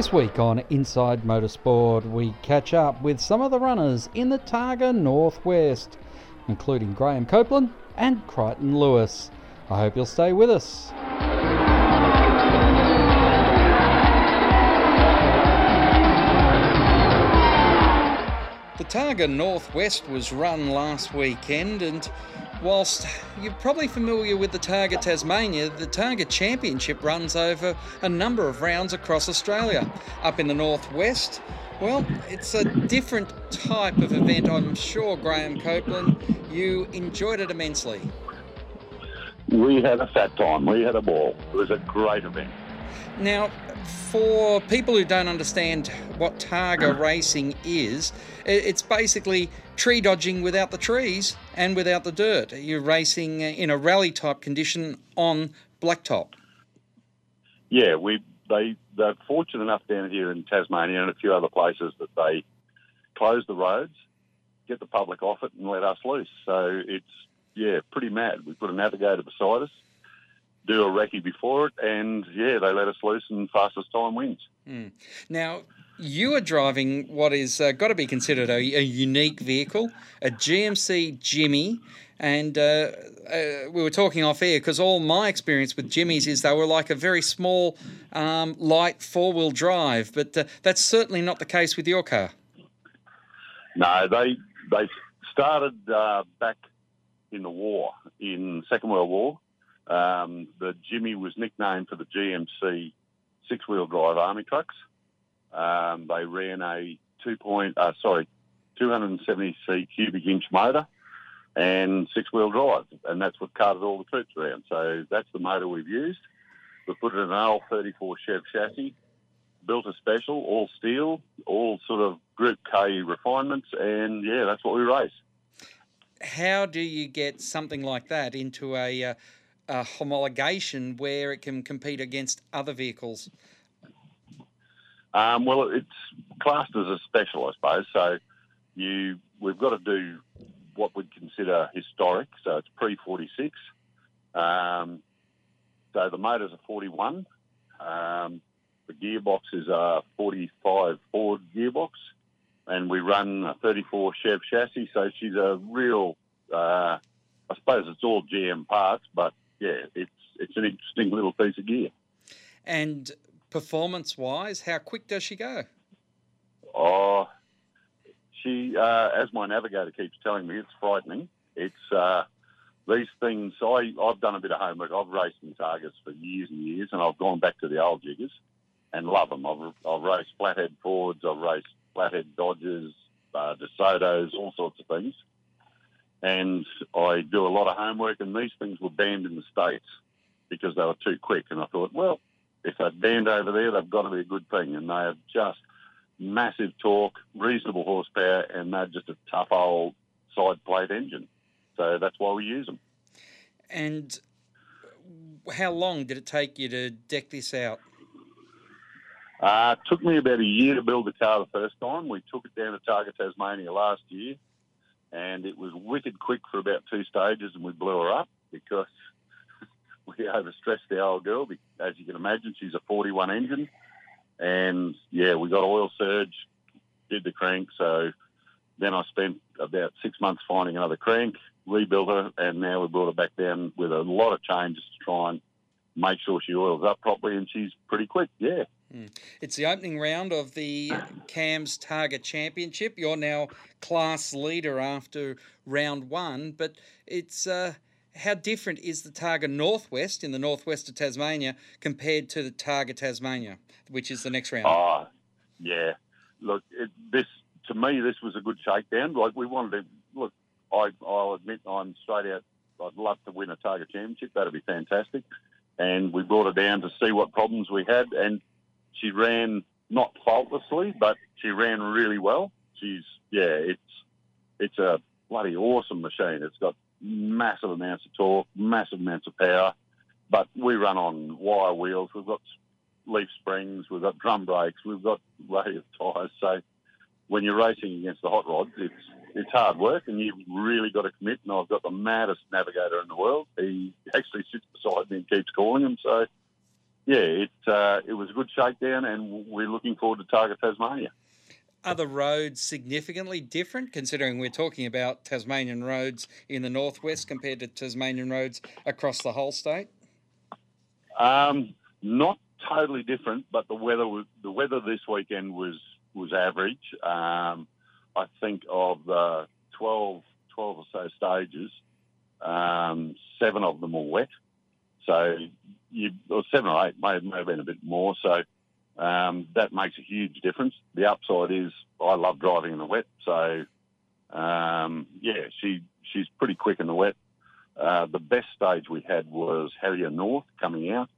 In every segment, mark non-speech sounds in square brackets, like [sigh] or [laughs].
This week on Inside Motorsport, we catch up with some of the runners in the Targa Northwest, including Graham Copeland and Crichton Lewis. I hope you'll stay with us. The Targa Northwest was run last weekend, and whilst you're probably familiar with the Targa Tasmania, the Targa Championship runs over a number of rounds across Australia. Up in the Northwest, well, it's a different type of event. I'm sure, Graham Copeland, you enjoyed it immensely. We had a fat time. We had a ball. It was a great event. Now, for people who don't understand what Targa [clears throat] racing is, it's basically tree dodging without the trees and without the dirt. You're racing uh, in a rally type condition on blacktop. Yeah, we they they're fortunate enough down here in Tasmania and a few other places that they close the roads, get the public off it, and let us loose. So it's yeah, pretty mad. We've got a navigator beside us do a recce before it, and yeah, they let us loose, and fastest time wins. Mm. Now, you are driving what is uh, got to be considered a, a, unique vehicle, a GMC Jimmy. And uh, uh, we were talking off air because all my experience with Jimmys is they were like a very small, um, light four wheel drive. But uh, that's certainly not the case with your car. No, they they started uh, back in the war, in Second World War, um, the Jimmy was nicknamed for the GMC six-wheel drive army trucks. Um, they ran a two point, uh, sorry, 270c cubic inch motor and six-wheel drive, and that's what carted all the troops around. So that's the motor we've used. We put it in an L34 Chev chassis, built a special, all steel, all sort of Group K refinements, and yeah, that's what we race. How do you get something like that into a uh, uh, homologation where it can compete against other vehicles? Um, well, it's classed as a special, I suppose. So you we've got to do what we'd consider historic. So it's pre forty six. Um, so the motors are forty one. Um, the gearbox is a forty five Ford gearbox, and we run a thirty four Chev chassis. So she's a real. Uh, I suppose it's all GM parts, but yeah, it's it's an interesting little piece of gear. And performance wise, how quick does she go? Oh, she, uh, as my navigator keeps telling me, it's frightening. It's uh, these things. I I've done a bit of homework. I've raced in Targas for years and years, and I've gone back to the old jiggers and love them. I've I've raced flathead Fords, I've raced flathead Dodgers, uh, DeSotos, all sorts of things and I do a lot of homework, and these things were banned in the States because they were too quick. And I thought, well, if they're banned over there, they've got to be a good thing. And they have just massive torque, reasonable horsepower, and they're just a tough old side plate engine. So that's why we use them. And how long did it take you to deck this out? Uh, it took me about a year to build the car the first time. We took it down to Targa, Tasmania last year and it was wicked quick for about two stages, and we blew her up because [laughs] we overstressed the old girl. As you can imagine, she's a 41 engine, and yeah, we got oil surge, did the crank. So then I spent about six months finding another crank, rebuilt her, and now we brought her back down with a lot of changes to try and make sure she oils up properly, and she's pretty quick. Yeah. Mm. It's the opening round of the CAMS Targa Championship. You're now class leader after round one, but it's uh, how different is the Targa Northwest in the northwest of Tasmania compared to the Targa Tasmania, which is the next round? Oh, yeah. Look, it, this to me, this was a good shakedown. Like we wanted to look. I, I'll admit, I'm straight out. I'd love to win a Targa Championship. That'd be fantastic. And we brought it down to see what problems we had, and she ran not faultlessly, but she ran really well. She's yeah, it's it's a bloody awesome machine. It's got massive amounts of torque, massive amounts of power, but we run on wire wheels. We've got leaf springs, we've got drum brakes, we've got radius tyres. So when you're racing against the hot rods, it's it's hard work, and you've really got to commit. And I've got the maddest navigator in the world. He actually sits beside me and keeps calling him. So yeah, it uh, it was a good shakedown, and we're looking forward to Targa Tasmania. Are the roads significantly different, considering we're talking about Tasmanian roads in the northwest compared to Tasmanian roads across the whole state? Um, not totally different, but the weather was, the weather this weekend was was average. Um, I think of the 12, 12 or so stages, um, seven of them were wet. So you, or seven or eight may, may have been a bit more. So um, that makes a huge difference. The upside is I love driving in the wet. So um, yeah, she she's pretty quick in the wet. Uh, the best stage we had was Harrier North coming out,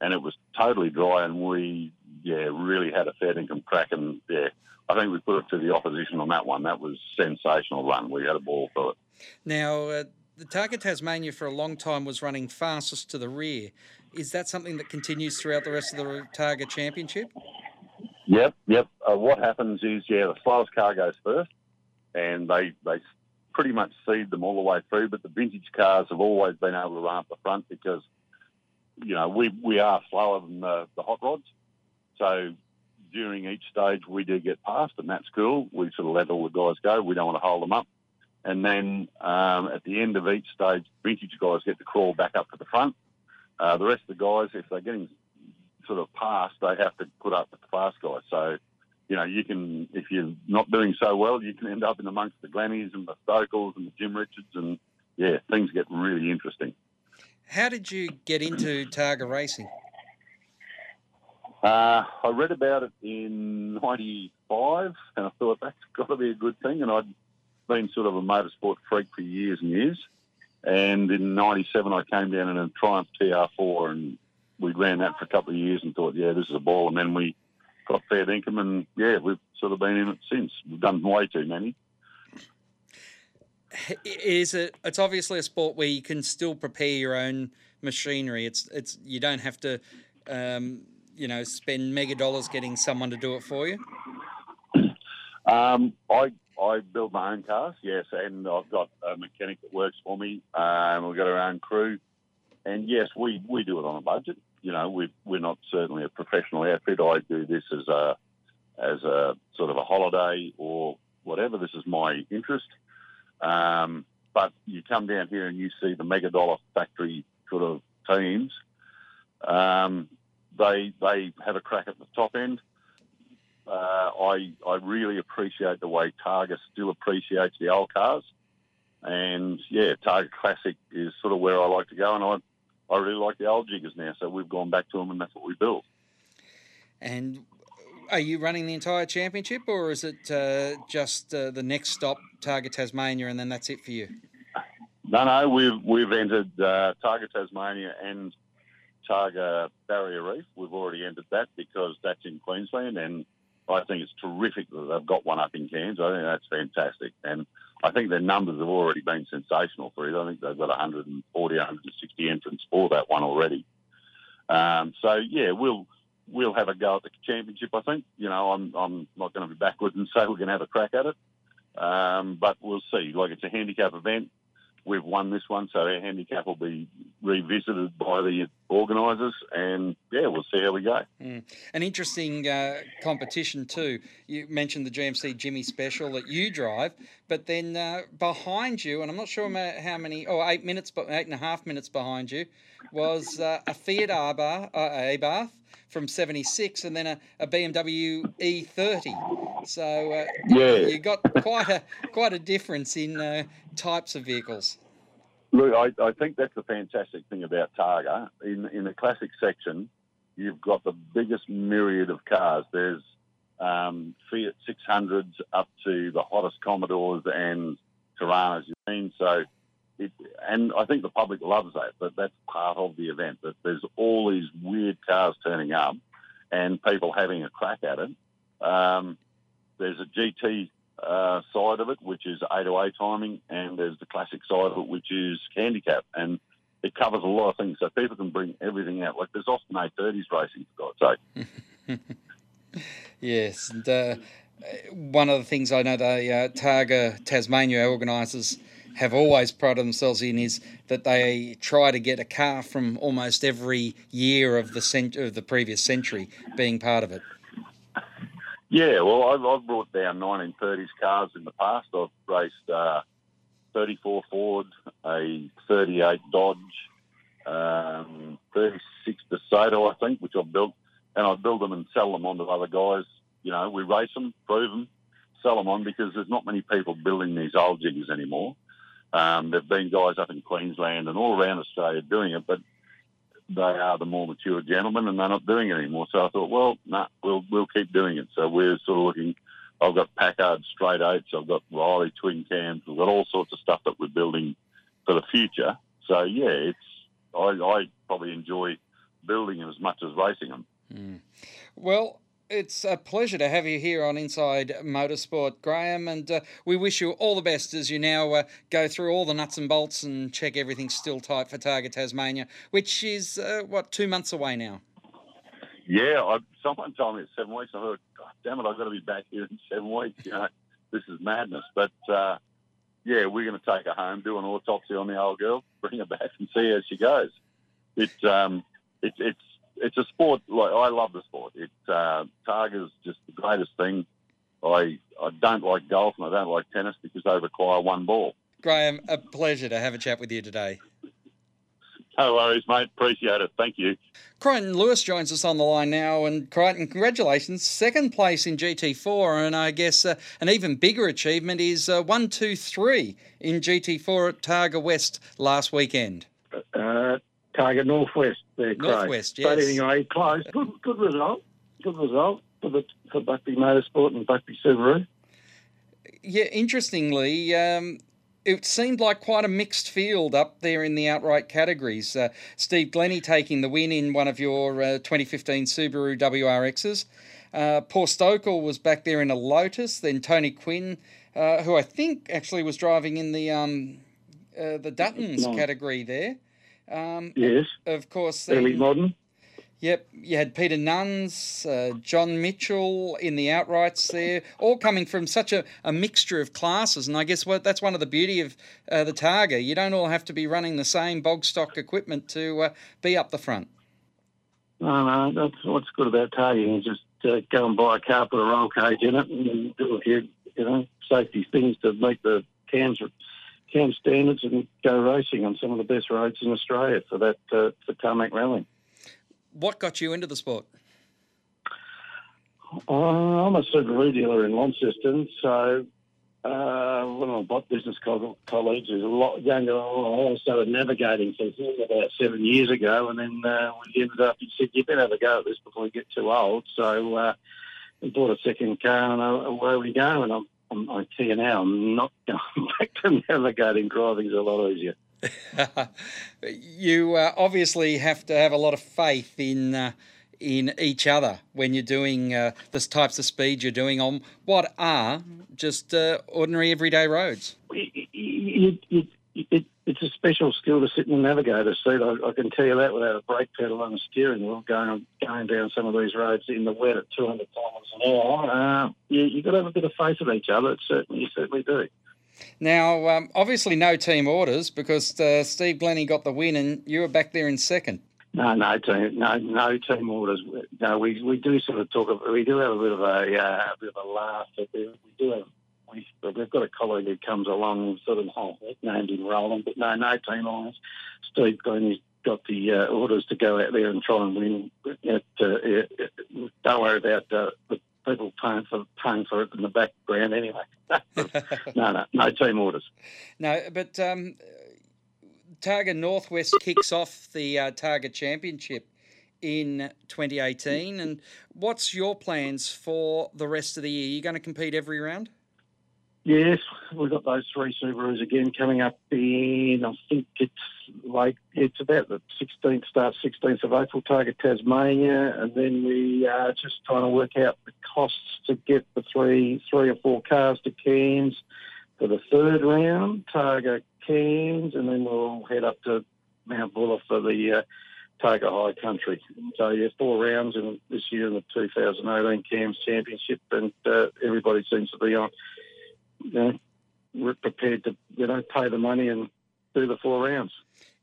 and it was totally dry, and we yeah really had a fair income crack, and yeah, I think we put it to the opposition on that one. That was sensational run. We had a ball for it. Now. Uh, the Targa Tasmania for a long time was running fastest to the rear. Is that something that continues throughout the rest of the Targa Championship? Yep, yep. Uh, what happens is, yeah, the slowest car goes first, and they they pretty much seed them all the way through. But the vintage cars have always been able to run up the front because, you know, we we are slower than the, the hot rods. So during each stage, we do get past, and that's cool. We sort of let all the guys go. We don't want to hold them up. And then um, at the end of each stage, vintage guys get to crawl back up to the front. Uh, the rest of the guys, if they're getting sort of past, they have to put up with the fast guys. So, you know, you can, if you're not doing so well, you can end up in amongst the Glenneys and the Stokells and the Jim Richards, and yeah, things get really interesting. How did you get into Targa racing? Uh, I read about it in '95, and I thought that's [laughs] got to be a good thing. And I'd been sort of a motorsport freak for years and years. And in '97, I came down in a Triumph TR4, and we ran that for a couple of years and thought, yeah, this is a ball. And then we got fair income, and yeah, we've sort of been in it since. We've done way too many. Is it? It's obviously a sport where you can still prepare your own machinery. It's it's you don't have to, um, you know, spend mega dollars getting someone to do it for you. [clears throat] Um, I I build my own cars, yes, and I've got a mechanic that works for me. Um, we've got our own crew, and yes, we, we do it on a budget. You know, we we're not certainly a professional outfit. I do this as a as a sort of a holiday or whatever. This is my interest. Um, but you come down here and you see the mega dollar factory sort of teams. Um, they they have a crack at the top end uh, I I really appreciate the way Targa still appreciates the old cars, and yeah, Targa Classic is sort of where I like to go, and I I really like the old jiggers now, so we've gone back to them, and that's what we build. And are you running the entire championship, or is it uh, just uh, the next stop, Targa Tasmania, and then that's it for you? No, no, we've we've entered uh, Targa Tasmania and Targa Barrier Reef. We've already entered that because that's in Queensland, and I think it's terrific that they've got one up in Cairns. I think that's fantastic. And I think their numbers have already been sensational for it. I think they've got 140, 160 entrants for that one already. Um, so, yeah, we'll we'll have a go at the championship, I think. You know, I'm, I'm not going to be backwards and say we're going to have a crack at it. Um, but we'll see. Like, it's a handicap event we've won this one, so our handicap will be revisited by the organisers, and yeah, we'll see how we go. Mm. An interesting uh, competition too. You mentioned the GMC Jimmy Special that you drive, but then uh, behind you, and I'm not sure how many, oh, eight minutes, but eight and a half minutes behind you, was uh, a Fiat Abarth, uh, Abarth from 76 and then a, a BMW E30. So uh, yeah. you got quite a quite a difference in uh, types of vehicles. Look, I, I, think that's the fantastic thing about Targa. In in the classic section, you've got the biggest myriad of cars. There's um, Fiat 600s up to the hottest Commodores and Toranas you've seen. So it, and I think the public loves that, but that's part of the event, that there's all these weird cars turning up and people having a crack at it. Um, there's a GT uh, side of it, which is A to A timing, and there's the classic side of it, which is handicap. And it covers a lot of things, so people can bring everything out. Like there's often A30s racing, for God's sake. [laughs] yes, and uh, one of the things I know the uh, Targa Tasmania organisers have always prided themselves in is that they try to get a car from almost every year of the cent- of the previous century being part of it. Yeah, well, I've, I've brought down 1930s cars in the past. I've raced uh, 34 Ford, a 38 Dodge, um, 36 DeSoto, I think, which I've built, and I build them and sell them on to other guys. You know, we race them, prove them, sell them on because there's not many people building these old jiggers anymore. Um, there've been guys up in Queensland and all around Australia doing it, but they are the more mature gentlemen and they're not doing it anymore. So I thought, well, nah, we'll we'll keep doing it. So we're sort of looking. I've got Packard straight eights. I've got Riley twin cams. We've got all sorts of stuff that we're building for the future. So yeah, it's I, I probably enjoy building them as much as racing them. Mm. Well, it's a pleasure to have you here on Inside Motorsport, Graham, and uh, we wish you all the best as you now uh, go through all the nuts and bolts and check everything's still tight for Targa Tasmania, which is, uh, what, two months away now? Yeah, I, someone told me it's seven weeks. I thought, God damn it, I've got to be back here in seven weeks. You know, this is madness. But uh, yeah, we're going to take her home, do an autopsy on the old girl, bring her back and see how she goes. It, um, it, it's it's a sport. Like I love the sport. It uh, Targa's just the greatest thing. I I don't like golf and I don't like tennis because they require one ball. Graham, a pleasure to have a chat with you today. No worries, mate. Appreciate it. Thank you. Crichton Lewis joins us on the line now. And Crichton, congratulations. Second place in GT4. And I guess uh, an even bigger achievement is uh, 1 2 3 in GT4 at Targa West last weekend. Uh, Targa Northwest there, Northwest, yes. But anyway, close. Good, good result. Good result for the for Buckley Motorsport and Buckley Subaru. Yeah, interestingly, um, it seemed like quite a mixed field up there in the outright categories. Uh, Steve Glenney taking the win in one of your uh, 2015 Subaru WRXs. Uh, Paul Stokell was back there in a Lotus. Then Tony Quinn, uh, who I think actually was driving in the um, uh, the Duttons no. category there. Um, yes. Of course. Early modern. Yep, you had Peter Nuns, uh, John Mitchell in the outrights there, all coming from such a, a mixture of classes. And I guess what that's one of the beauty of uh, the Targa. You don't all have to be running the same bog stock equipment to uh, be up the front. No, no, that's what's good about Targa. You just uh, go and buy a car, put a roll cage in it, and do a few, you know, safety things to meet the CAMS cam standards and go racing on some of the best roads in Australia for that uh, for tarmac rallying. What got you into the sport? Uh, I'm a Subaru dealer in Launceston, so uh, one of my business colleagues is a lot younger. I started navigating for him about seven years ago, and then uh, we ended up. He said, "You better have a go at this before you get too old." So uh, we bought a second car, and away we go. And I'm I'm, I tell you now, I'm not [laughs] going back to navigating. Driving's a lot easier. [laughs] you uh, obviously have to have a lot of faith in uh, in each other when you're doing uh, the types of speed you're doing on what are just uh, ordinary everyday roads. It, it, it, it's a special skill to sit in the navigator's seat. I, I, can tell you that without a brake pedal and a steering wheel going going down some of these roads in the wet at 200 kilometres an hour. Uh, you, you've got to have a bit of faith in each other. It certainly, you certainly do. Now, um, obviously, no team orders because uh, Steve Glenney got the win and you were back there in second. No, no team, no, no team orders. No, we we do sort of talk. We do have a bit of a, uh, a bit of a laugh. We, we do have we, have got a colleague who comes along, sort of oh, named him Roland, but no, no team orders. Steve Glenney's got the uh, orders to go out there and try and win. At, uh, don't worry about uh, the people paying for paying for it in the background anyway. [laughs] no, no, no team orders. No, but um, Targa Northwest kicks off the uh, Targa Championship in 2018. And what's your plans for the rest of the year? Are you going to compete every round? Yes, we've got those three Subarus again coming up in, I think it's like, it's about the 16th, start 16th of April, Targa Tasmania, and then we are just trying to work out the costs to get the three, three or four cars to Cairns for the third round, Targa Cairns, and then we'll head up to Mount Buller for the uh, High Country. So, yeah, four rounds in this year in the 2018 CAMS Championship, and uh, everybody seems to be on you know, we're prepared to you know pay the money and do the four rounds.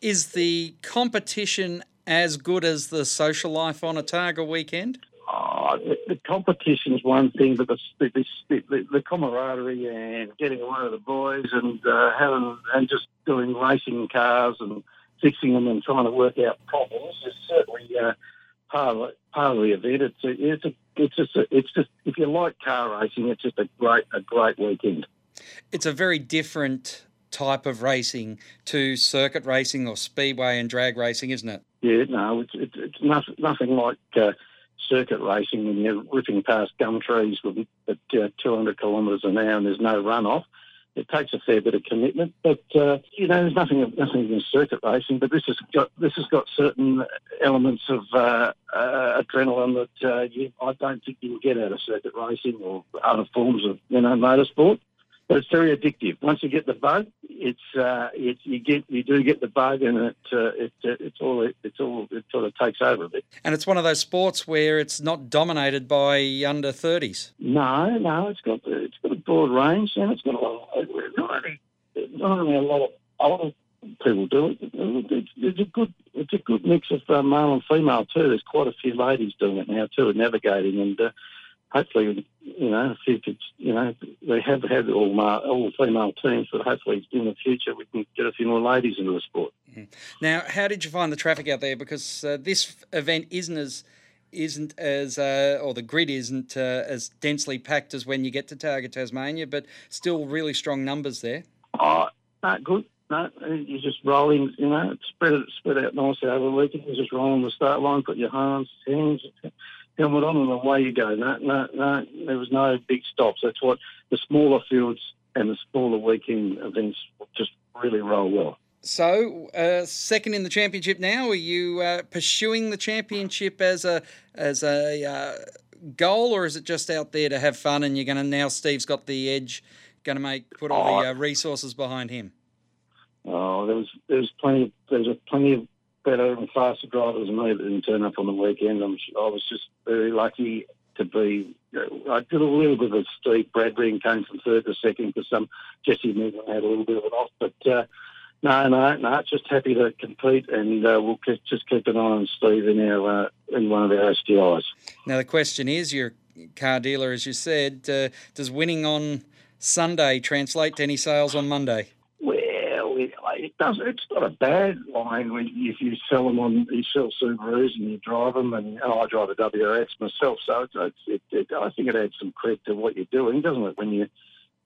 Is the competition as good as the social life on a Targa weekend? Oh, the, the competition's one thing, but the, the, the, the camaraderie and getting away with the boys and uh, having and just doing racing cars and fixing them and trying to work out problems is certainly uh, part of part of the event. It's a, it's a, it's just a, it's just if you like car racing, it's just a great a great weekend. It's a very different type of racing to circuit racing or speedway and drag racing, isn't it? Yeah, no, it's it's, it's nothing, nothing like uh, circuit racing when you're ripping past gum trees with, at uh, 200 kilometres an hour and there's no runoff. It takes a fair bit of commitment, but uh, you know there's nothing nothing in circuit racing. But this has got this has got certain elements of uh, uh adrenaline that uh, you, I don't think you can get out of circuit racing or other forms of you know motorsport but it's very addictive. Once you get the bug, it's uh, it's you get you do get the bug, and it uh, it uh, it's all it's all it sort of takes over a bit. And it's one of those sports where it's not dominated by under thirties. No, no, it's got it's got a broad range, and it's got a lot. Of, not only not only a lot of older people do it. It's, it's a good it's a good mix of uh, male and female too. There's quite a few ladies doing it now too, navigating and. Uh, hopefully, you know, if you could, you know, they have had all male, all female teams, but hopefully in the future we can get a few more ladies into the sport. Mm-hmm. Now, how did you find the traffic out there? Because uh, this event isn't as isn't as uh, or the grid isn't uh, as densely packed as when you get to Targa Tasmania, but still really strong numbers there. Oh, no, good. No, you're just rolling, you know, spread it spread out nicely over the weekend. You just roll on the start line, put your hands, hands, helmet on, and away you go. No, no, no, there was no big stops. That's what the smaller fields and the smaller weekend events just really roll well. So, uh, second in the championship now. Are you uh, pursuing the championship as a as a uh, goal, or is it just out there to have fun? And you're going to now. Steve's got the edge. Going to make put all oh, the uh, resources behind him. Oh, there was there was plenty. There was plenty of better and faster drivers than me that didn't turn up on the weekend. I'm, I was just very lucky to be. I did a little bit of Steve Bradbury and came from third to second because some Jesse Midland had a little bit of an off. But uh, no, no, no, just happy to compete and uh, we'll keep, just keep an eye on Steve in our uh, in one of our STIs. Now the question is, you're a car dealer, as you said. Uh, does winning on Sunday translate to any sales on Monday? It does. It's not a bad line when if you sell them on you sell Subarus and you drive them, and oh, I drive a WRX myself, so it's, it, it, I think it adds some credit to what you're doing, doesn't it? When you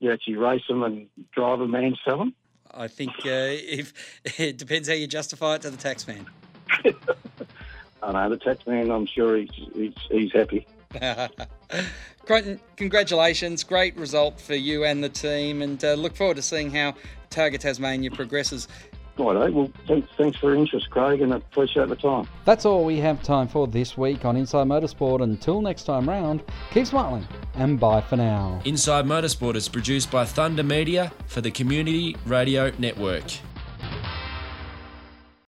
you actually race them and drive them and sell them. I think uh, [laughs] if it depends how you justify it to the tax man. [laughs] I know the tax man. I'm sure he's he's, he's happy. [laughs] Great, congratulations. Great result for you and the team, and uh, look forward to seeing how Targa Tasmania progresses. Right, well, thanks, thanks for your interest, Craig, and I appreciate the time. That's all we have time for this week on Inside Motorsport. Until next time round, keep smiling and bye for now. Inside Motorsport is produced by Thunder Media for the Community Radio Network.